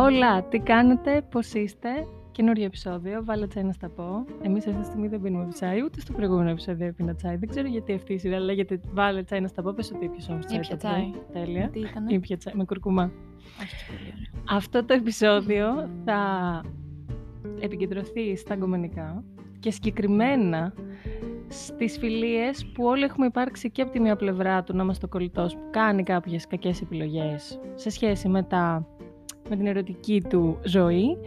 Όλα, τι κάνετε, πώς είστε, καινούριο επεισόδιο, βάλε τσάι να στα πω. Εμείς αυτή τη στιγμή δεν πίνουμε τσάι, ούτε στο προηγούμενο επεισόδιο έπινα τσάι. Δεν ξέρω γιατί αυτή η σειρά λέγεται βάλε τσάι να στα πω, πες ότι έπιες όμως τσάι. Ήπια το πρωί. τσάι. Τέλεια. Τι ήτανε; Ήπια τσάι με κουρκουμά. Όχι και πολύ ωραία. Αυτό το επεισόδιο θα επικεντρωθεί στα αγκομενικά και συγκεκριμένα στις φιλίες που όλοι έχουμε υπάρξει και από τη μία πλευρά του να είμαστε ο κολλητός που κάνει κάποιες κακές επιλογές σε σχέση με, τα, με την ερωτική του ζωή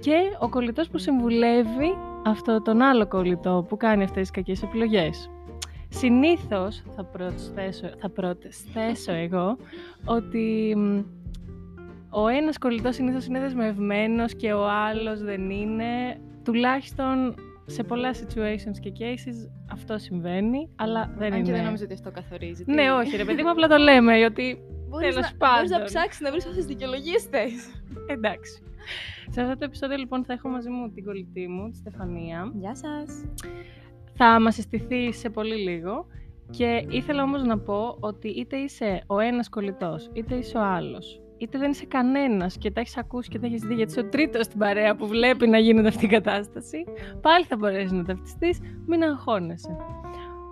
και ο κολλητός που συμβουλεύει αυτό τον άλλο κολλητό που κάνει αυτές τις κακές επιλογές. Συνήθως θα προσθέσω, θα προσθέσω εγώ ότι μ, ο ένας κολλητός συνήθως είναι δεσμευμένος και ο άλλος δεν είναι. Τουλάχιστον σε πολλά situations και cases αυτό συμβαίνει, αλλά δεν Αν είναι. και δεν νομίζω ότι αυτό καθορίζει. Ναι, όχι ρε παιδί μου, απλά το λέμε, ότι Μπορείς τέλος να, μπορείς να πάντων. ψάξεις να βρεις όσες δικαιολογίες θες. εντάξει. Σε αυτό το επεισόδιο λοιπόν θα έχω μαζί μου την κολλητή μου, τη Στεφανία. Γεια σας. Θα μας συστηθεί σε πολύ λίγο και ήθελα όμως να πω ότι είτε είσαι ο ένας κολλητός, είτε είσαι ο άλλος, είτε δεν είσαι κανένας και τα έχεις ακούσει και τα έχεις δει γιατί είσαι ο τρίτος στην παρέα που βλέπει να γίνεται αυτή η κατάσταση, πάλι θα μπορέσεις να ταυτιστείς, μην αγχώνεσαι.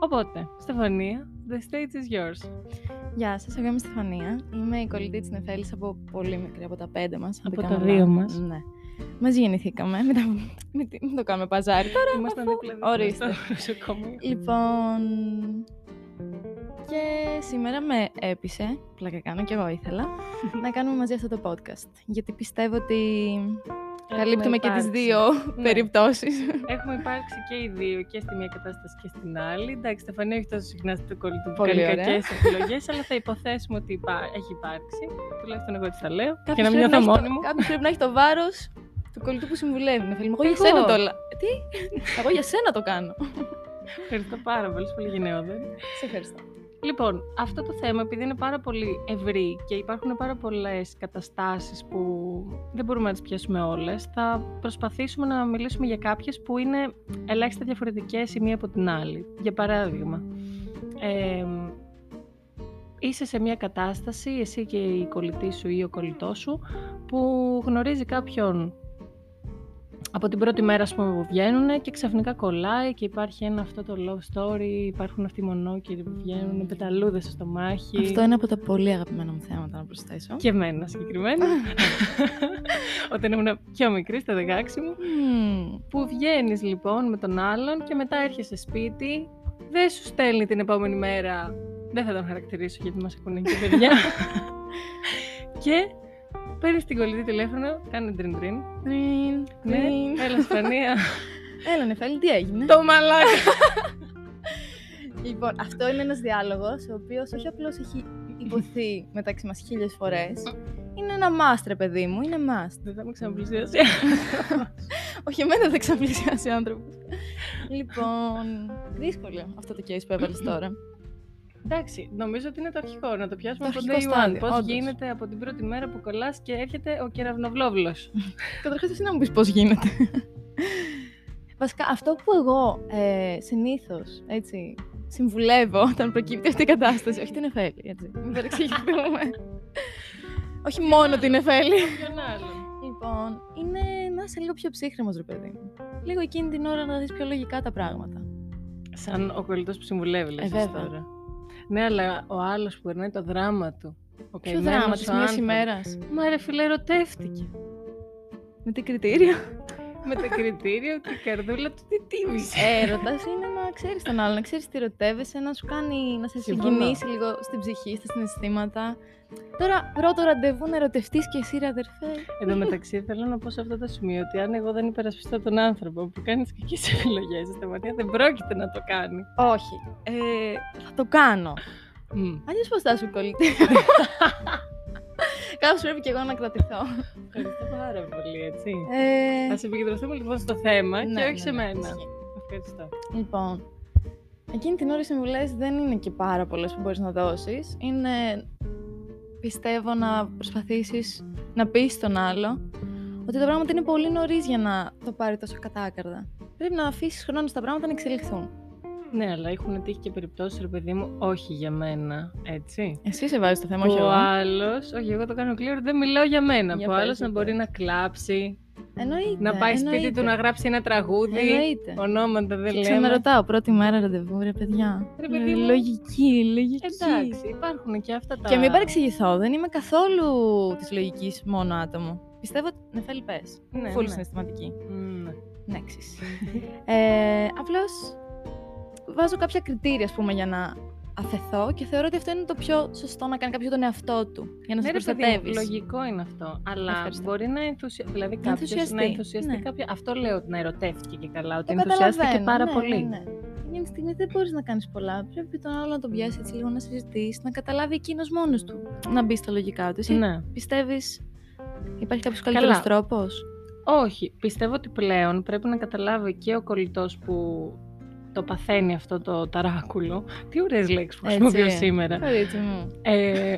Οπότε, Στεφανία, the stage is yours. Γεια σας, εγώ είμαι η Στεφανία. Είμαι η κολλητή της Νεφέλης από πολύ μικρή, από τα πέντε μας. αν Από δεν τα κάνω δύο λάθος. μας. Ναι. Μαζί γεννηθήκαμε. Μην, τα... μην, τι- μην το κάνουμε παζάρι τώρα. Ήμασταν αφού- δίπλα Ορίστε. στο νοσοκομείο. Λοιπόν. Και σήμερα με έπεισε, πλάκα κάνω και εγώ ήθελα, να κάνουμε μαζί αυτό το podcast. Γιατί πιστεύω ότι καλύπτουμε και τις υπάρξει. δύο Ναι. περιπτώσεις. Έχουμε υπάρξει και οι δύο και στη μία κατάσταση και στην άλλη. Εντάξει, Στεφανία όχι τόσο συχνά στο κολλητό που Πολύ κάνει ωραία. κακές επιλογές, αλλά θα υποθέσουμε ότι υπά- έχει υπάρξει. Τουλάχιστον εγώ έτσι θα λέω. και Κάποιος να μην πρέπει νιώθω έχει το- μόνη μου. Κάποιος πρέπει να έχει το βάρος του κολλητού που συμβουλεύει. Να θέλει, εγώ για Εγώ. σένα το όλα. Τι, εγώ για σένα το κάνω. Ευχαριστώ πάρα πολύ, είσαι πολύ γενναιόδορη. Σε ευχαριστώ. Λοιπόν, αυτό το θέμα, επειδή είναι πάρα πολύ ευρύ και υπάρχουν πάρα πολλές καταστάσεις που δεν μπορούμε να τις πιάσουμε όλες, θα προσπαθήσουμε να μιλήσουμε για κάποιες που είναι ελάχιστα διαφορετικές η μία από την άλλη. Για παράδειγμα, ε, είσαι σε μια κατάσταση, εσύ και η κολλητή σου ή ο κολλητός σου, που γνωρίζει κάποιον από την πρώτη μέρα ας πούμε, που βγαίνουν και ξαφνικά κολλάει και υπάρχει ένα αυτό το love story, υπάρχουν αυτοί οι μονόκυροι που βγαίνουν, πεταλούδες στο στομάχι. Αυτό είναι από τα πολύ αγαπημένα μου θέματα να προσθέσω. Και εμένα συγκεκριμένα. Όταν ήμουν πιο μικρή, στα 16 μου. Μμμ. Που βγαίνεις λοιπόν με τον άλλον και μετά έρχεσαι σπίτι, δεν σου στέλνει την επόμενη μέρα. Δεν θα τον χαρακτηρίσω γιατί μας ακούνε και παιδιά. και παίρνεις την κολλητή τηλέφωνο, κάνει τρίν τρίν. Τρίν, Ναι, τρίν. έλα Σπανία. Έλα, Νεφέλη, τι έγινε; το μαλάκα. Λοιπόν, αυτό είναι ένας διάλογος, ο οποίος όχι απλώς έχει υποθεί μεταξύ μας χίλιες φορές. Είναι ένα must, ρε παιδί μου, είναι must. δεν θα με ξαναπλησιάσει. όχι, εμένα δεν ξαπλησιάσει άνθρωπος. λοιπόν, δύσκολο αυτό το case που έβαλες τώρα. Εντάξει, νομίζω ότι είναι το αρχικό, να το πιάσουμε Το από αρχικό day one. στάδιο, Πώς όντως. γίνεται από την πρώτη μέρα που κολλάς και έρχεται ο κεραυνοβλόβλος. Καταρχάς, εσύ να μου πεις πώς γίνεται. Βασικά, αυτό που εγώ ε, συνήθως, έτσι, συμβουλεύω όταν προκύπτει αυτή η κατάσταση, όχι την Εφέλη, έτσι, μην παρεξηγηθούμε. όχι μόνο την Εφέλη. Ποιον άλλον. Λοιπόν, είναι να είσαι λίγο πιο ψύχρεμος, ρε παιδί μου. Λίγο εκείνη την ώρα να δεις πιο λογικά τα πράγματα. Σαν ο κολλητός που συμβουλεύει, λες Ε, εσύ βέβαια. τώρα. Ναι, αλλά ο άλλος που περνάει το δράμα του. Ο Ποιο καημένος δράμα ο της μίας άνθρωπος. ημέρας; Μα ρε φίλε, ερωτεύτηκε. Με τι κριτήριο; Με το κριτήριο ότι η καρδούλα του τι τίμησε. Έρωτα είναι να ξέρεις τον άλλον, να ξέρεις τι ερωτεύεσαι, να σου κάνει να σε Συμφωνώ. συγκινήσει λίγο στην ψυχή, στα συναισθήματα. Τώρα, πρώτο ραντεβού να ερωτευτείς και εσύ, ρε αδερφέ. Εν τω μεταξύ, θέλω να πω σε αυτό το σημείο ότι αν εγώ δεν υπερασπιστώ τον άνθρωπο που κάνει τι κακές επιλογές στη σταματία, δεν πρόκειται να το κάνει. Όχι. Ε, θα το κάνω. Μμ. Αλλιώς πώς θα σου κολλητή. Κάπω πρέπει και εγώ να κρατηθώ. Ευχαριστώ πάρα πολύ, έτσι. Ε, Θα σε επικεντρωθούμε λοιπόν στο θέμα ναι, και όχι ναι, σε ναι, μένα. ισχύει. Ευχαριστώ. Λοιπόν, εκείνη την ώρα οι συμβουλές δεν είναι και πάρα πολλές που μπορείς να δώσεις. Είναι, πιστεύω, να προσπαθήσεις να πεις στον άλλο ότι τα πράγματα είναι πολύ νωρίς για να το πάρει τόσο κατάκαρδα. Πρέπει να αφήσεις χρόνο στα πράγματα να εξελιχθούν. Ναι, αλλά έχουν τύχει και περιπτώσεις, ρε παιδί μου, όχι για μένα, έτσι. Εσύ σε βάζεις το θέμα, Που όχι ο εγώ. άλλος, όχι, εγώ το κάνω clear, δεν μιλάω για μένα. Για που ο πες, άλλο για να μπορεί πες. να κλάψει, Εννοείται. να πάει σπίτι εννοείται. του να γράψει ένα τραγούδι. Εννοείται. Ονόματα δεν Και λέμε. Ξαναρωτάω, πρώτη μέρα ραντεβού, ρε παιδιά. Ρε παιδί Ε, μου. Λογική, λογική. Εντάξει, υπάρχουν και αυτά τα. Και μην παρεξηγηθώ, δεν είμαι καθόλου της λογικής μόνο άτομο. Πιστεύω ότι. Ναι, θέλει πες. Ναι, Φουλ ναι. συναισθηματική. Ναι. Νέξεις. ε, Απλώς βάζω κάποια κριτήρια, ας πούμε, για να αφαιθώ και θεωρώ ότι αυτό είναι το πιο σωστό να κάνει κάποιο τον εαυτό του. Για να Ναι, σε ρε παιδί μου, προστατεύεις. λογικό είναι αυτό. Αλλά Ευχαριστώ. μπορεί να ενθουσιαστεί. Δηλαδή, κάποιο ενθουσιαστεί, να ενθουσιαστεί ναι. κάποια. Αυτό λέω ότι να ερωτεύτηκε και καλά. Ότι Το ενθουσιάστηκε καταλαβαίνω, πάρα ναι, πολύ. Ναι, ναι. Εκείνη τη στιγμή δεν μπορείς να κάνεις πολλά. Πρέπει τον άλλο να τον πιάσεις έτσι λίγο να συζητήσεις, να καταλάβει εκείνος μόνος του. Να μπει στα λογικά του. Εσύ Ναι. πιστεύεις υπάρχει κάποιος καλύτερος Καλά. τρόπος; Όχι. Πιστεύω ότι πλέον πρέπει να καταλάβει και ο κολλητός που το παθαίνει αυτό το ταράκουλο. Τι ωραίες λέξεις που Έτσι. χρησιμοποιώ σήμερα. Κορίτσι μου. Ε,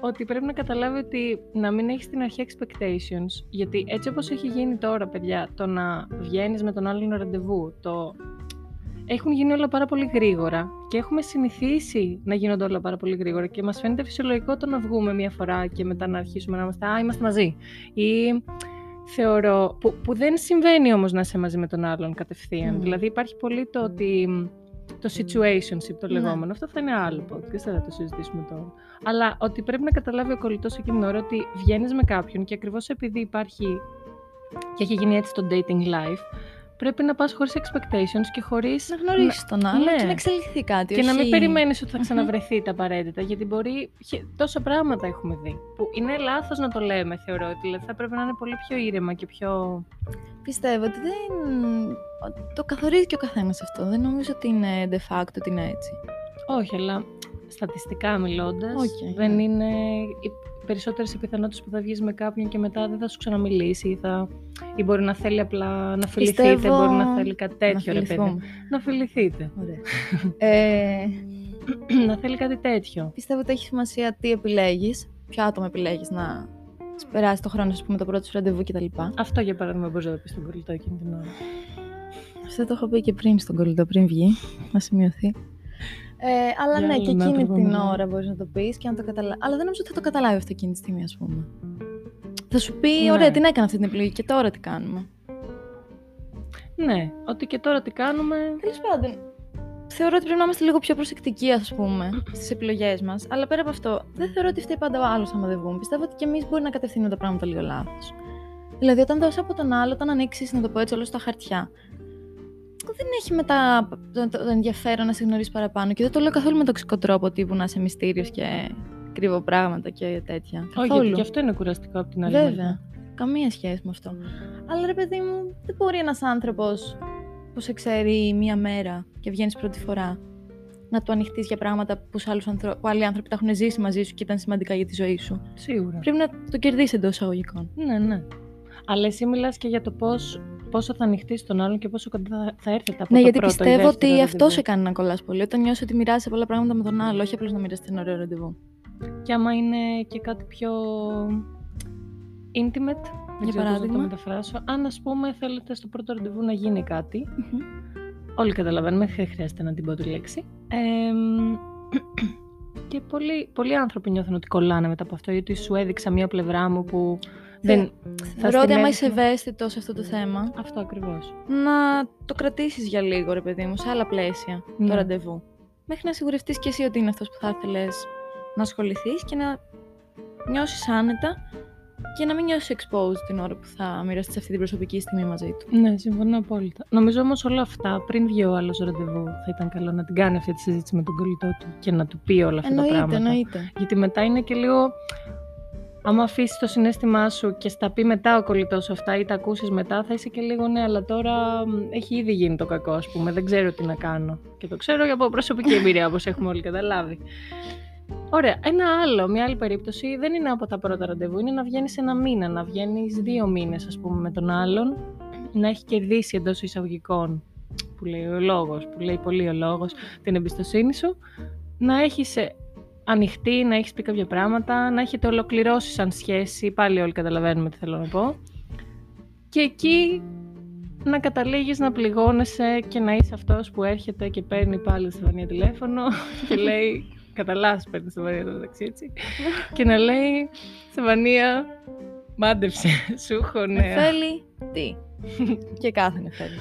ότι πρέπει να καταλάβει ότι να μην έχεις στην αρχή expectations. Γιατί έτσι όπως έχει γίνει τώρα, παιδιά, το να βγαίνεις με τον άλλον ραντεβού, το... έχουν γίνει όλα πάρα πολύ γρήγορα και έχουμε συνηθίσει να γίνονται όλα πάρα πολύ γρήγορα και μας φαίνεται φυσιολογικό το να βγούμε μία φορά και μετά να αρχίσουμε να είμαστε «Α, είμαστε μαζί» ή θεωρώ, που, που δεν συμβαίνει όμως να είσαι μαζί με τον άλλον κατευθείαν. Μμμ. Δηλαδή υπάρχει πολύ το ότι το situationship το Ναι. λεγόμενο. Αυτό θα είναι άλλο podcast, δεν θα το συζητήσουμε τώρα. Αλλά ότι πρέπει να καταλάβει ο κολλητός εκείνη την ώρα ότι βγαίνεις με κάποιον και ακριβώς επειδή υπάρχει και έχει γίνει έτσι το dating life, πρέπει να πας χωρίς expectations και χωρίς. Να γνωρίσεις τον άλλο Ναι. και να εξελιχθεί κάτι. Και να μην όχι- περιμένεις ότι θα Μμμ. ξαναβρεθείτε απαραίτητα. Γιατί μπορεί. χε- Τόσα πράγματα έχουμε δει. Που είναι λάθος να το λέμε, θεωρώ. Δηλαδή θα πρέπει να είναι πολύ πιο ήρεμα και πιο. Πιστεύω ότι δεν. Το καθορίζει και ο καθένας αυτό. Δεν νομίζω ότι είναι de facto ότι είναι έτσι. Όχι, αλλά στατιστικά μιλώντας, Οκ, δεν ναι. είναι οι περισσότερες οι πιθανότητες που θα βγεις με κάποιον και μετά δεν θα σου ξαναμιλήσει ή, θα... ή μπορεί να θέλει απλά να φιληθείτε, Πιστεύω- μπορεί να θέλει κάτι τέτοιο, να ρε παιδί. φιληθούμε. Να φιληθείτε. Ωραία. ε, να θέλει κάτι τέτοιο. πιστεύω ότι έχει σημασία τι επιλέγεις, ποιο άτομο επιλέγεις να περάσει το χρόνο, ας πούμε, το πρώτο σου ραντεβού κτλ. Αυτό για παράδειγμα μπορείς να το πεις στον κολλητό εκείνη την ώρα. Αυτό το έχω πει και πριν στον κολλητό, πριν βγει. Να σημειωθεί. Ε, αλλά Για ναι, άλλον και εκείνη άνθρωπο την μιλάμε. ώρα μπορείς να το πεις και να το καταλάβει. Αλλά δεν νομίζω ότι θα το καταλάβει αυτό εκείνη τη στιγμή, ας πούμε. Θα σου πει, Ναι. ωραία, την έκανα αυτή την επιλογή και τώρα τι κάνουμε. Ναι, ότι και τώρα τι κάνουμε. Τέλος πάντων, θεωρώ ότι πρέπει να είμαστε λίγο πιο προσεκτικοί, ας πούμε, στις επιλογές μας. Αλλά πέρα από αυτό, δεν θεωρώ ότι φταίει πάντα ο άλλος άμα δεν βγούμε. Πιστεύω ότι και εμείς μπορεί να κατευθύνουμε τα πράγματα λίγο λάθος. Δηλαδή, όταν δώσει από τον άλλο, όταν ανοίξεις, να το πω έτσι, όλο στα χαρτιά, δεν έχει μετά το, το, το ενδιαφέρον να σε γνωρίσει παραπάνω. Και δεν το λέω καθόλου με τοξικό τρόπο τύπου να είσαι μυστήριος και κρύβω πράγματα και τέτοια. Όχι, γιατί καθόλου. και αυτό είναι κουραστικό από την άλλη Βέβαια. μεριά. Καμία σχέση με αυτό. Αλλά ρε παιδί μου, δεν μπορεί ένας άνθρωπος που σε ξέρει μία μέρα και βγαίνεις πρώτη φορά να του ανοιχτείς για πράγματα που, σε άλλους ανθρω... που άλλοι άνθρωποι τα έχουν ζήσει μαζί σου και ήταν σημαντικά για τη ζωή σου. Σίγουρα. Πρέπει να το κερδίσεις εντός εισαγωγικών. Ναι, ναι. Αλλά εσύ μιλάς και για το πώς, πόσο θα ανοιχτείς τον άλλον και πόσο κοντά θα- θα έρθετε από ναι, το γιατί πρώτο ή πιστεύω δεύτερο ότι αυτό ραντεβού. σε κάνει να κολλάς πολύ. Όταν νιώσεις ότι μοιράζει πολλά πράγματα με τον άλλο, όχι απλώς να μοιραστεί ένα ωραίο ραντεβού. Και άμα είναι και κάτι πιο intimate, δεν Για ξέρω πώς να το παράδειγμα; μεταφράσω. Αν ας πούμε θέλετε στο πρώτο ραντεβού να γίνει κάτι, όλοι καταλαβαίνουμε, δεν χρειάζεται να την πω τη λέξη. Εμ, και πολλοί, πολλοί άνθρωποι νιώθουν ότι κολλάνε μετά από αυτό, γιατί σου έδειξα μία πλευρά μου που δεν... Θεωρώ ότι άμα στην είσαι έδειξα- ευαίσθητος σε αυτό το θέμα, Αυτό ακριβώς. να το κρατήσεις για λίγο, ρε παιδί μου, σε άλλα πλαίσια Ναι. το ραντεβού. Μέχρι να σιγουρευτείς και εσύ ότι είναι αυτός που θα ήθελες να ασχοληθείς και να νιώσεις άνετα και να μην νιώσεις exposed την ώρα που θα μοιραστείς αυτή την προσωπική στιγμή μαζί του. Ναι, συμφωνώ απόλυτα. Νομίζω όμως όλα αυτά πριν βγει ο άλλος ραντεβού θα ήταν καλό να την κάνει αυτή τη συζήτηση με τον κολλητό του και να του πει όλα αυτά τα Εννοείται, πράγματα. εννοείται. Γιατί μετά είναι και λίγο. Άμα αφήσεις το συνέστημά σου και στα πει μετά ο κολλητός σου αυτά ή τα ακούσεις μετά, θα είσαι και λίγο ναι, αλλά τώρα μ, έχει ήδη γίνει το κακό, ας πούμε. Δεν ξέρω τι να κάνω. Και το ξέρω από προσωπική εμπειρία, όπως έχουμε όλοι καταλάβει. Ωραία. Ένα άλλο, μια άλλη περίπτωση δεν είναι από τα πρώτα ραντεβού. Είναι να βγαίνεις ένα μήνα, να βγαίνεις δύο μήνες, ας πούμε, με τον άλλον. Να έχει κερδίσει εντός εισαγωγικών, που λέει ο λόγος, που λέει πολύ ο λόγος, την εμπιστοσύνη σου. Να έχεις ανοιχτή, να έχεις πει κάποια πράγματα, να έχετε ολοκληρώσει σαν σχέση. Πάλι όλοι καταλαβαίνουμε τι θέλω να πω. Και εκεί να καταλήγεις να πληγώνεσαι και να είσαι αυτός που έρχεται και παίρνει πάλι στη Βανία τηλέφωνο και λέει, κατά λάθος παίρνει στη Βανία το μεταξύ έτσι, και να λέει, Στεφανία, μάντεψε, σου έχω νέα. Νεφέλη, τι; και κάθε νεφέλη.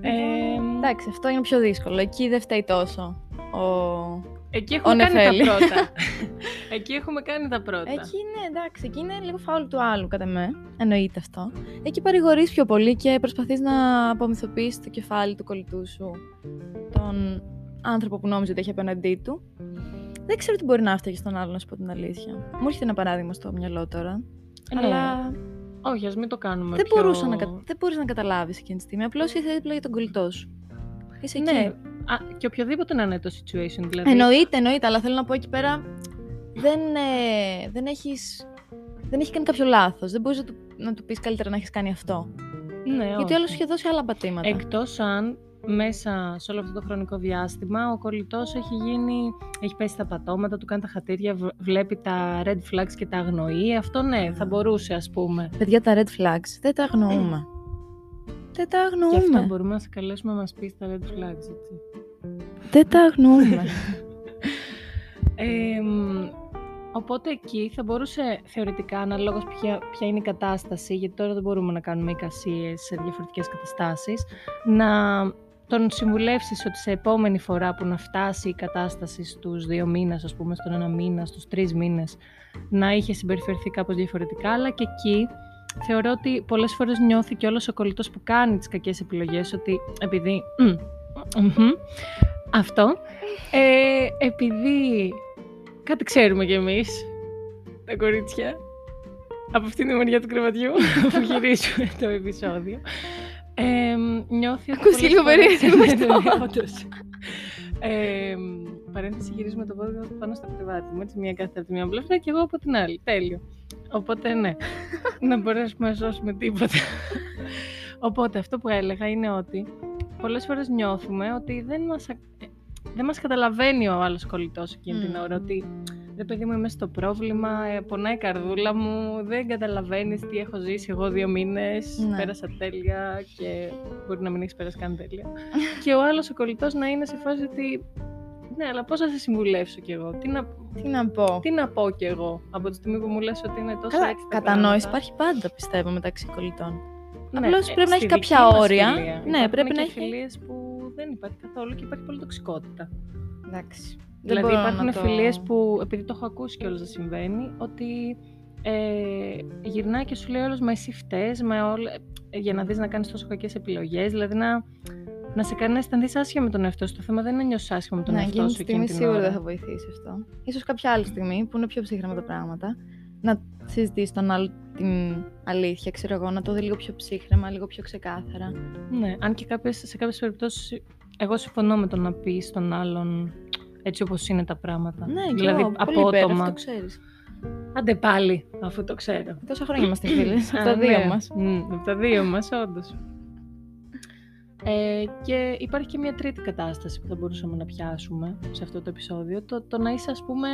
Ε, Εντάξει, αυτό είναι πιο δύσκολο. Εκεί δεν φταίει τόσο. Ο... εκεί έχουμε Ο κάνει τα Νεφέλη. πρώτα. εκεί έχουμε κάνει τα πρώτα. Εκεί είναι, εντάξει, εκεί είναι λίγο φάουλ του άλλου, κατά με. Εννοείται αυτό. Εκεί παρηγορείς πιο πολύ και προσπαθείς να απομυθοποιήσεις το κεφάλι του κολλητού σου τον άνθρωπο που νόμιζε ότι έχει απέναντί του. Δεν ξέρω τι μπορεί να έφταγε στον άλλο, να σου πω την αλήθεια. Μου έρχεται ένα παράδειγμα στο μυαλό τώρα. Ναι. Αλλά Όχι, ας μην το κάνουμε δεν, πιο... μπορούσα να, κα- δεν μπορείς να καταλάβεις εκείνη τη στιγμή. Απλώς είσαι δίπλα για τον κολλητό σου. Είσαι Ναι, εκεί. α, και οποιοδήποτε να είναι το situation, δηλαδή. Εννοείται, εννοείται, αλλά θέλω να πω εκεί πέρα δεν, ε, δεν έχεις... Δεν έχει κάνει κάποιο λάθος. Δεν μπορείς να του, να του πεις καλύτερα να έχεις κάνει αυτό. Ναι, Γιατί όχι. ο άλλος σου είχε δώσει άλλα πατήματα. Εκτός αν μέσα σε όλο αυτό το χρονικό διάστημα ο κολλητός έχει γίνει, έχει πέσει τα πατώματα, του κάνει τα χατήρια, β- βλέπει τα red flags και τα αγνοεί. Αυτό ναι, θα μπορούσε ας πούμε. Παιδιά, τα red flags δεν τα αγνοούμε. Δεν τα Και αυτό αγνοούμε. μπορούμε να σε καλέσουμε να μας πεις τα red flags, έτσι. Δεν τα αγνοούμε. Ε, μ, οπότε εκεί θα μπορούσε θεωρητικά, αναλόγως ποια, ποια είναι η κατάσταση, γιατί τώρα δεν μπορούμε να κάνουμε εικασίες σε διαφορετικές καταστάσεις, να τον συμβουλεύσεις ότι σε επόμενη φορά που να φτάσει η κατάσταση στους δύο μήνες, ας πούμε στον ένα μήνα, στους τρεις μήνες, να είχε συμπεριφερθεί κάπως διαφορετικά, αλλά και εκεί θεωρώ ότι πολλές φορές νιώθει και όλος ο κολλητός που κάνει τις κακές επιλογές ότι επειδή... μ, μμμ, αυτό. Ε, επειδή κάτι ξέρουμε κι εμείς, τα κορίτσια, από αυτήν τη μεριά του κρεβατιού που γυρίζουμε το επεισόδιο, ε, νιώθει ότι Ακούστηκε πολλές λίγο φορές- περίεργο Ναι, αυτό. ναι, όντως. Ε, παρένθεση γυρίζουμε το πόδι μας πάνω στο κρεβάτι μου, έτσι μία κάθεται από τη μία πλευρά και εγώ από την άλλη. Τέλειο. Οπότε ναι, να μπορέσουμε να σώσουμε τίποτα. Οπότε αυτό που έλεγα είναι ότι πολλές φορές νιώθουμε ότι δεν μας, α- ε, δεν μας καταλαβαίνει ο άλλος κολλητός εκείνη την Μμμ. ώρα ότι ρε παιδί μου είμαι στο πρόβλημα, ε, πονάει η καρδούλα μου, δεν καταλαβαίνεις τι έχω ζήσει εγώ δύο μήνες, Ναι. πέρασα τέλεια και μπορεί να μην έχεις πέρασει καν τέλεια. και ο άλλος ο κολλητός να είναι σε φάση ότι ναι, αλλά πώς θα σε συμβουλεύσω κι εγώ, τι να, Τι να πω; τι να πω κι εγώ από τη στιγμή που μου λες ότι είναι τόσο Καλά, έτσι τα κατανόηση πράγματα; υπάρχει πάντα, πιστεύω, μεταξύ κολλητών. Ναι, Απλώς ε, πρέπει να έχει στη κάποια δική μας όρια. φιλία. Ναι, Υπάρχουν πρέπει και να έχει- φιλίες που δεν υπάρχει καθόλου και υπάρχει πολύ τοξικότητα. Εντάξει. Δηλαδή μπορώ υπάρχουν να το- φιλίες που, επειδή το έχω ακούσει κιόλας να συμβαίνει, ότι ε, γυρνάει και σου λέει όλος «Μα εσύ φταίς, μα όλα, ε, για να δεις να κάνεις τόσο κακές επιλογές», δηλαδή να, να σε κάνει να αισθανθείς άσχημα με τον εαυτό σου. Το θέμα δεν είναι να νιώσεις άσχημα με τον Ναι, εαυτό εκείνη σου τη εκείνη στιγμή την σίγουρα ώρα. δεν θα βοηθήσει αυτό. Ίσως κάποια άλλη στιγμή που είναι πιο ψύχραμα τα πράγματα. Να συζητήσεις τον άλλο την αλήθεια, ξέρω εγώ, να το δει λίγο πιο ψύχρεμα, λίγο πιο ξεκάθαρα. Ναι, αν και κάποιες, σε κάποιες περιπτώσεις εγώ συμφωνώ με το να πεις στον άλλον έτσι όπως είναι τα πράγματα. Ναι, και δηλαδή εγώ, πολύ υπέρ, απότομα. αυτό το ξέρεις. Άντε πάλι, αφού το ξέρω. Τόσα χρόνια είμαστε φίλες, από Α, τα δύο ναι. μας. Μμ, από τα δύο μας, όντως. Ε, και υπάρχει και μια τρίτη κατάσταση που θα μπορούσαμε να πιάσουμε σε αυτό το επεισόδιο. Το, το να είσαι, ας πούμε,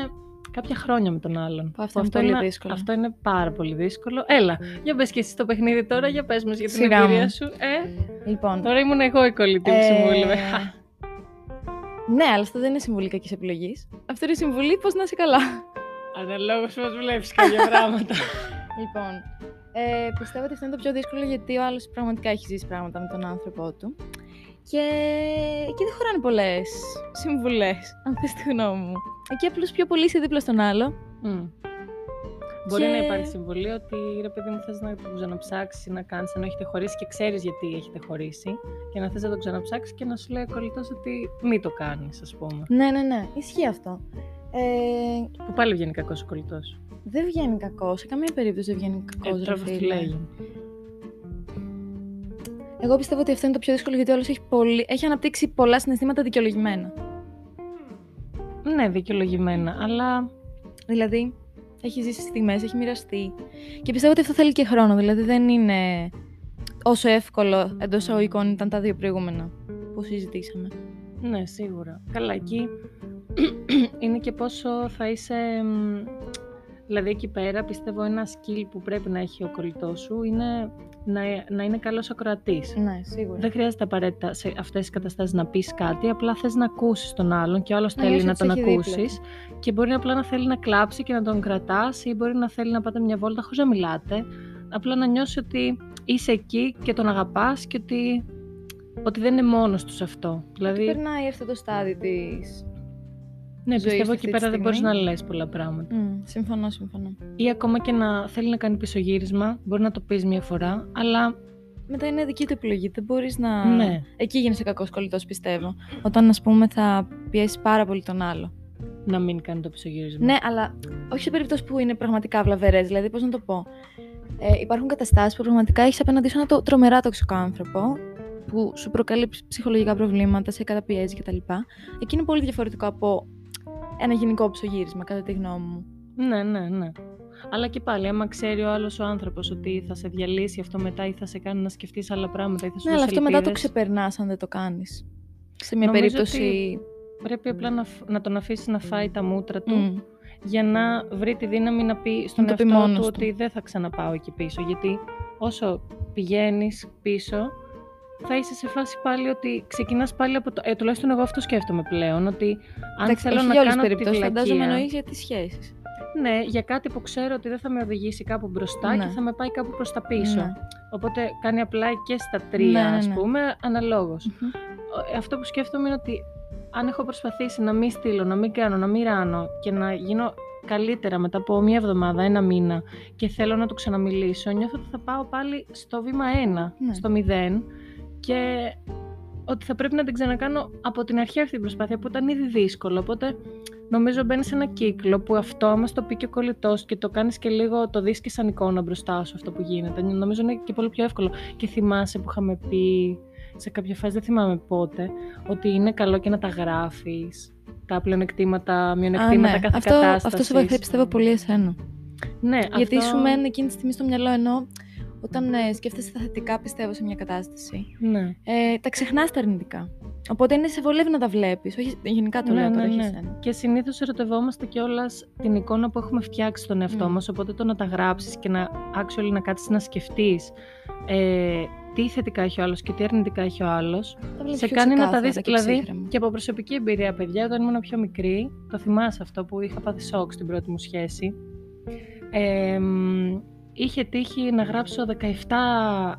κάποια χρόνια με τον άλλον. Που αυτό είναι πολύ δύσκολο. Αυτό είναι πάρα πολύ δύσκολο. Έλα, για πες και εσύ το παιχνίδι τώρα, για πες μας για την Σειρά εμπειρία μου. σου. Ε, Λοιπόν, τώρα ήμουν εγώ η κολλητή που Ε, συμβούλευε. ναι, αλλά αυτό δεν είναι συμβουλή κακής επιλογής. Αυτό είναι συμβουλή πώς να είσαι καλά. Αναλόγως πώς βλέπεις κάποια πράγματα. Λοιπόν, ε, πιστεύω ότι αυτό είναι το πιο δύσκολο γιατί ο άλλος πραγματικά έχει ζήσει πράγματα με τον άνθρωπό του. Και εκεί δεν χωράνε πολλές συμβουλές, αν θες τη γνώμη μου. Εκεί απλώς πιο πολύ είσαι δίπλα στον άλλο. Μμ. Μπορεί Και- να υπάρχει συμβολή ότι ρε παιδί μου θες να το ξαναψάξεις ή να κάνεις ενώ έχετε χωρίσει και ξέρεις γιατί έχετε χωρίσει και να θες να το ξαναψάξεις και να σου λέει ο κολλητός ότι μη το κάνεις ας πούμε. Ναι, ναι, ναι. Ισχύει αυτό. Ε, Που πάλι βγαίνει κακός ο κολλητός. Δεν βγαίνει κακός. Σε καμία περίπτωση δεν βγαίνει κακός. Ε, τώρα πώς του λέγει. Εγώ πιστεύω ότι αυτό είναι το πιο δύσκολο γιατί όλο έχει, πολύ... έχει αναπτύξει πολλά συναισθήματα δικαιολογημένα. Ναι, δικαιολογημένα, αλλά Δηλαδή, έχει ζήσει στιγμές, έχει μοιραστεί. Και πιστεύω ότι αυτό θέλει και χρόνο. Δηλαδή, δεν είναι όσο εύκολο εντός εισαγωγικών ήταν τα δύο προηγούμενα που συζητήσαμε. ναι, σίγουρα. Καλά, εκεί είναι και πόσο θα είσαι μ, Δηλαδή εκεί πέρα πιστεύω ένα skill που πρέπει να έχει ο κολλητός σου είναι να, να είναι καλός ακροατής. Ναι, σίγουρα. Δεν χρειάζεται απαραίτητα σε αυτές τις καταστάσεις να πεις κάτι, απλά θες να ακούσεις τον άλλον και ο άλλος Ναι, θέλει νιώσεις να ότι τον σε έχει δίπλα. ακούσεις και μπορεί απλά να θέλει να κλάψει και να τον κρατάς ή μπορεί να θέλει να πάτε μια βόλτα χωρίς να μιλάτε, απλά να νιώσεις ότι είσαι εκεί και τον αγαπάς και ότι, ότι δεν είναι μόνος τους σε αυτό. Δηλαδή, Περνάει αυτό το στάδιο της... ναι, ζωής πιστεύω του εκεί αυτή τη πέρα δεν μπορείς να στιγμή. λες πολλά πράγματα. Μμ, συμφωνώ, συμφωνώ. Ή ακόμα και να θέλει να κάνει πισωγύρισμα, μπορεί να το πεις μια φορά, αλλά Μετά είναι δική του επιλογή. Δεν μπορείς να. ναι, Εκεί γίνεσαι κακός κολλητός, πιστεύω. Όταν, ας πούμε, θα πιέσεις πάρα πολύ τον άλλο. να μην κάνει το πισωγύρισμα. Ναι, αλλά όχι σε περίπτωση που είναι πραγματικά βλαβερές. Δηλαδή, πώς να το πω. Ε, υπάρχουν καταστάσεις που πραγματικά έχεις απέναντί σου ένα το τρομερά τοξικό άνθρωπο που σου προκαλεί ψ- ψυχολογικά προβλήματα, σε καταπιέζει κτλ. Εκεί είναι πολύ διαφορετικό από ένα γενικό ψωγύρισμα, κατά τη γνώμη μου. Ναι, ναι, ναι. Αλλά και πάλι, άμα ξέρει ο άλλος ο άνθρωπος ότι θα σε διαλύσει αυτό μετά ή θα σε κάνει να σκεφτείς άλλα πράγματα ή θα σου Ναι, αλλά δώσει αυτό μετά το ελπίδες, ξεπερνάς αν δεν το κάνεις. Σε μια Νομίζω περίπτωση. Πρέπει απλά να, φ- να τον αφήσεις να φάει τα μούτρα του Μμ. για να βρει τη δύναμη να πει στον Να το πει εαυτό μόνος του του. ότι δεν θα ξαναπάω εκεί πίσω. Γιατί όσο πηγαίνεις πίσω, θα είσαι σε φάση πάλι ότι ξεκινάς πάλι από το. Ε, τουλάχιστον εγώ αυτό σκέφτομαι πλέον. Ότι αν Εντάξει, θέλω όχι να για όλες κάνω τις τη περιπτώσεις, φαντάζομαι βλακεία, εννοείς για τις σχέσεις. Ναι, για κάτι που ξέρω ότι δεν θα με οδηγήσει κάπου μπροστά Ναι. και θα με πάει κάπου προς τα πίσω. Ναι. Οπότε κάνει απλά και στα τρία, Ναι, ναι, ας ναι. πούμε, αναλόγως. Μμμ. Ε, Αυτό που σκέφτομαι είναι ότι αν έχω προσπαθήσει να μην στείλω, να μην κάνω, να μην ράνω και να γίνω καλύτερα μετά από μία εβδομάδα, ένα μήνα και θέλω να του ξαναμιλήσω, νιώθω ότι θα πάω πάλι στο βήμα 1, Ναι. στο 0 και ότι θα πρέπει να την ξανακάνω από την αρχή αυτή την προσπάθεια που ήταν ήδη δύσκολο. Οπότε νομίζω μπαίνεις σε ένα κύκλο που αυτό, άμα στο πει και ο κολλητός και το κάνεις και λίγο, το δεις και σαν εικόνα μπροστά σου αυτό που γίνεται. Νομίζω είναι και πολύ πιο εύκολο. Και θυμάσαι που είχαμε πει σε κάποια φάση, δεν θυμάμαι πότε, ότι είναι καλό και να τα γράφεις. Τα πλεονεκτήματα, μειονεκτήματα Α, ναι. κάθε αυτό, κατάστασης. αυτό σε βοηθάει πιστεύω πολύ εσένα. Ναι, Γιατί αυτό... σου μένει εκείνη τη στιγμή στο μυαλό ενώ όταν ε, σκέφτεσαι τα θετικά πιστεύω σε μια κατάσταση, Ναι. ε, τα ξεχνάς τα αρνητικά. Οπότε είναι σε βολεύει να τα βλέπεις. Όχι, γενικά το Ναι, λέω ναι, τώρα, όχι ναι. εσένα. Και συνήθως ερωτευόμαστε κιόλας την εικόνα που έχουμε φτιάξει στον εαυτό Μμ. μας, Οπότε το να τα γράψεις και να actually να κάτσεις να σκεφτείς ε, τι θετικά έχει ο άλλος και τι αρνητικά έχει ο άλλος. Τα βλέπεις Σε πιο κάνει να τα ξεκάθαρα δεις. και Δηλαδή, ψύχρεμα. και από προσωπική εμπειρία, παιδιά, όταν ήμουν πιο μικρή, το θυμάσαι αυτό που είχα πάθει σοκ στην πρώτη μου σχέση. Ε, μ, είχε τύχει να γράψω 17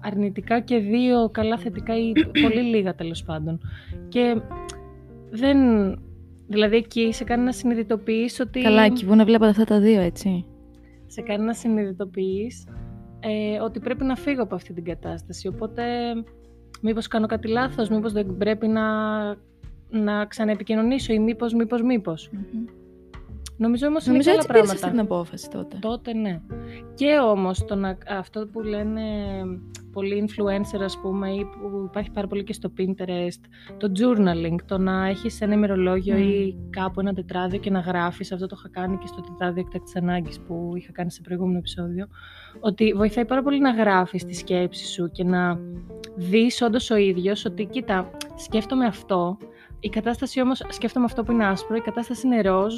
αρνητικά και 2 καλά θετικά ή πολύ λίγα τέλος πάντων. Και δεν... Δηλαδή εκεί σε κάνει να συνειδητοποιείς ότι... Καλά, εκεί που να βλέπατε αυτά τα δύο, έτσι. Σε κάνει να συνειδητοποιείς ε, ότι πρέπει να φύγω από αυτή την κατάσταση. Οπότε μήπως κάνω κάτι λάθος, μήπως δεν πρέπει να, να ξαναεπικοινωνήσω ή μήπως, μήπως, μήπως. Μμμ. Νομίζω όμως Νομίζω είναι έτσι και πήρες άλλα αυτή πράγματα. την απόφαση τότε. Τότε ναι. Και όμως το να, αυτό που λένε πολλοί influencer ας πούμε ή που υπάρχει πάρα πολύ και στο Pinterest, το journaling, το να έχεις ένα ημερολόγιο Μμ. ή κάπου ένα τετράδιο και να γράφεις, αυτό το είχα κάνει και στο τετράδιο εκτάκτης ανάγκης που είχα κάνει σε προηγούμενο επεισόδιο, ότι βοηθάει πάρα πολύ να γράφεις τη σκέψη σου και να δεις όντως ο ίδιος ότι κοίτα, σκέφτομαι αυτό, η κατάσταση όμως, σκέφτομαι αυτό που είναι άσπρο, η κατάσταση είναι ροζ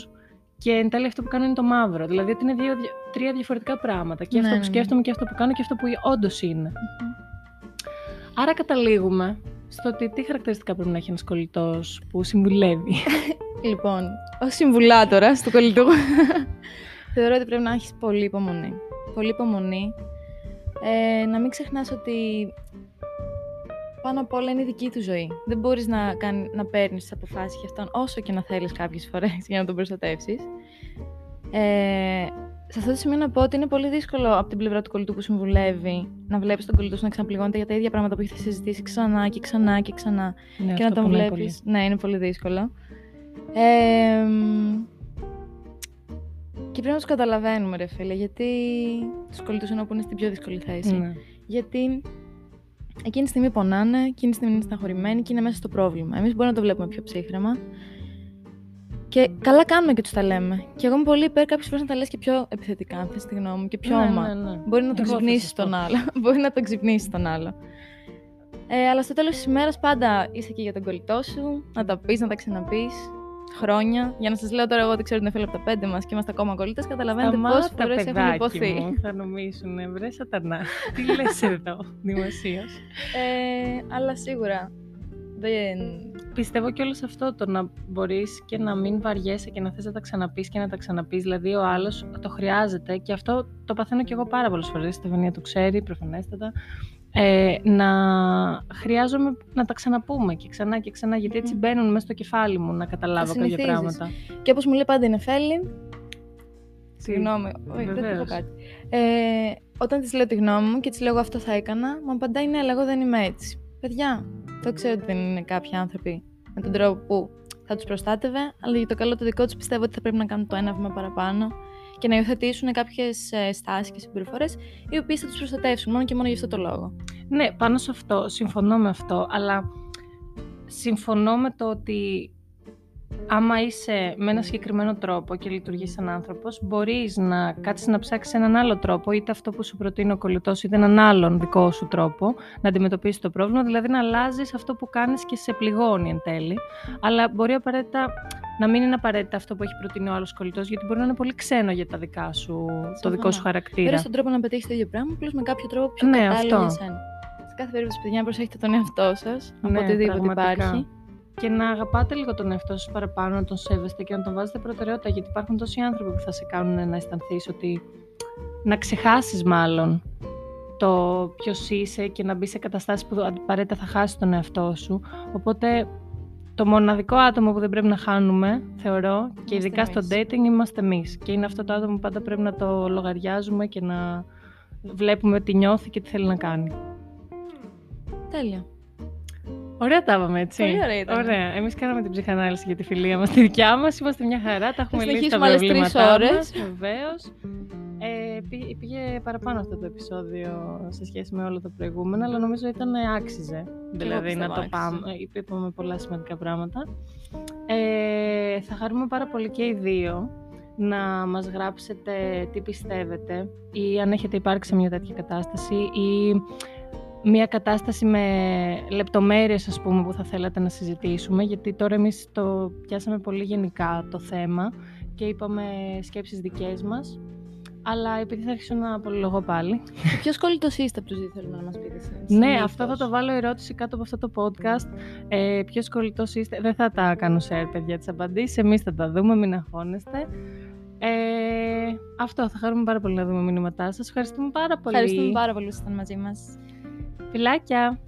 και εν τέλει αυτό που κάνω είναι το μαύρο. Δηλαδή ότι είναι δύο, τρία διαφορετικά πράγματα. Και Ναι, αυτό ναι, που ναι. σκέφτομαι και αυτό που κάνω και αυτό που όντως είναι. Μμμ. Άρα καταλήγουμε στο ότι τι χαρακτηριστικά πρέπει να έχει ένας κολλητός που συμβουλεύει. Λοιπόν, ως συμβουλάτορα του κολλητού, θεωρώ ότι πρέπει να έχεις πολύ υπομονή. Πολύ υπομονή. Ε, να μην ξεχνάς ότι πάνω απ' όλα είναι η δική του ζωή. Δεν μπορείς να, κάνει, να παίρνεις τις αποφάσεις για αυτόν όσο και να θέλεις κάποιες φορές για να τον προστατεύσεις. Ε, σε αυτό το σημείο να πω ότι είναι πολύ δύσκολο από την πλευρά του κολλητού που συμβουλεύει να βλέπεις τον κολλητό σου να ξαναπληγώνεται για τα ίδια πράγματα που έχετε συζητήσει ξανά και ξανά και ξανά ναι, και να αυτό τον πονάει βλέπεις. Ναι, είναι πολύ δύσκολο. Ε, μ, και πρέπει να τους καταλαβαίνουμε, ρε φίλε, γιατί τους κολλητούς εννοώ που είναι στην πιο δύσκολη θέση. πολύ. Ναι. Γιατί εκείνη τη στιγμή πονάνε, εκείνη τη στιγμή είναι στεναχωρημένοι και είναι μέσα στο πρόβλημα. Εμείς μπορούμε να το βλέπουμε πιο ψύχρεμα. Και καλά κάνουμε και τους τα λέμε. Και εγώ είμαι πολύ υπέρ κάποιες φορές να τα λες και πιο επιθετικά, αν θες τη γνώμη μου, και πιο ναι, όμα. ναι, ναι. Μπορεί να το Εγώ θα ξυπνήσεις σας τον πω. άλλο. Μπορεί να το ξυπνήσεις τον άλλο. Ε, αλλά στο τέλος της ημέρας πάντα είσαι εκεί για τον κολλητό σου, να τα πεις, να τα ξαναπείς. Χρόνια. Για να σας λέω τώρα, εγώ δεν ξέρω την φίλο από τα πέντε μας και είμαστε ακόμα κολλητέ. Καταλαβαίνετε πόσες φορές έχουν υποθεί. Μου, θα νομίσουν, βρε σατανά. Τι λες εδώ, δημοσίως; Ε, αλλά σίγουρα δεν... Πιστεύω και όλος αυτό το να μπορείς και να μην βαριέσαι και να θες να τα ξαναπείς και να τα ξαναπείς. Δηλαδή, ο άλλος το χρειάζεται και αυτό το παθαίνω κι εγώ πάρα πολλές φορές. Η Στεφανία το ξέρει προφανέστατα ε, να χρειάζομαι να τα ξαναπούμε και ξανά και ξανά, γιατί έτσι μπαίνουν μέσα στο κεφάλι μου να καταλάβω κάποια πράγματα. Και όπως μου λέει πάντα η Νεφέλη, Συγγνώμη, όχι, δεν πω κάτι. Ε, όταν της λέω τη γνώμη μου και της λέω αυτό θα έκανα, μου απαντάει ναι, αλλά εγώ δεν είμαι έτσι. Παιδιά, το ξέρω ότι δεν είναι κάποιοι άνθρωποι με τον τρόπο που θα τους προστάτευε, αλλά για το καλό το δικό τους πιστεύω ότι θα πρέπει να κάνουν το ένα βήμα παραπάνω και να υιοθετήσουν κάποιες στάσεις και συμπεριφορές οι οποίες θα τους προστατεύσουν μόνο και μόνο για αυτό το λόγο. Ναι, πάνω σε αυτό συμφωνώ με αυτό, αλλά συμφωνώ με το ότι άμα είσαι με ένα συγκεκριμένο τρόπο και λειτουργείς σαν άνθρωπος, μπορείς να κάτσεις να ψάξεις έναν άλλο τρόπο, είτε αυτό που σου προτείνει ο κολλητός, είτε έναν άλλον δικό σου τρόπο, να αντιμετωπίσεις το πρόβλημα, δηλαδή να αλλάζεις αυτό που κάνεις και σε πληγώνει εν τέλει. Αλλά μπορεί απαραίτητα να μην είναι απαραίτητα αυτό που έχει προτείνει ο άλλος κολλητός, γιατί μπορεί να είναι πολύ ξένο για τα δικά σου, το δικό σου χαρακτήρα. Πέρα στον τρόπο να πετύχεις το ίδιο πράγμα, απλώς με κάποιο τρόπο πιο ναι, κατάλληλο για σένα. Σε κάθε περίπτωση, παιδιά, προσέχετε τον εαυτό σας ναι, από οτιδήποτε υπάρχει και να αγαπάτε λίγο τον εαυτό σας παραπάνω, να τον σέβεστε και να τον βάζετε προτεραιότητα. Γιατί υπάρχουν τόσοι άνθρωποι που θα σε κάνουν να αισθανθείς ότι. να ξεχάσεις μάλλον το ποιος είσαι και να μπεις σε καταστάσεις που απαραίτητα θα χάσεις τον εαυτό σου. Οπότε το μοναδικό άτομο που δεν πρέπει να χάνουμε, θεωρώ, και ειδικά στο dating, είμαστε εμείς. Και είναι αυτό το άτομο που πάντα πρέπει να το λογαριάζουμε και να βλέπουμε τι νιώθει και τι θέλει να κάνει. Τέλεια. Ωραία τα είπαμε, έτσι. Πολύ ωραία ήταν. Ωραία. Εμείς κάναμε την ψυχανάλυση για τη φιλία μας, τη δικιά μας. Είμαστε μια χαρά, τα έχουμε λύσει τα προβλήματά μας. Βεβαίως. Ε, πήγε παραπάνω αυτό το επεισόδιο σε σχέση με όλα τα προηγούμενα, αλλά νομίζω ήταν άξιζε. δηλαδή να το πάμε. Είπαμε πολλά σημαντικά πράγματα. Ε, θα χαρούμε πάρα πολύ και οι δύο να μας γράψετε τι πιστεύετε ή αν έχετε υπάρξει μια τέτοια κατάσταση ή μια κατάσταση με λεπτομέρειες ας πούμε που θα θέλατε να συζητήσουμε γιατί τώρα εμείς το πιάσαμε πολύ γενικά το θέμα και είπαμε σκέψεις δικές μας αλλά επειδή θα αρχίσω να απολογώ πάλι. Ποιος κολλητό είστε από τους δύο, θέλω να μας πείτε εσεί. Ναι, αυτό θα το βάλω ερώτηση κάτω από αυτό το podcast. Ε, Ποιος κολλητό είστε; Δεν θα τα κάνω share, παιδιά, τις απαντήσεις. Εμείς θα τα δούμε, μην αγχώνεστε. Ε, αυτό, θα χαρούμε πάρα πολύ να δούμε μηνύματά σας. Ευχαριστούμε πάρα πολύ. Ευχαριστούμε πάρα πολύ που ήσασταν μαζί μας. Φιλάκια!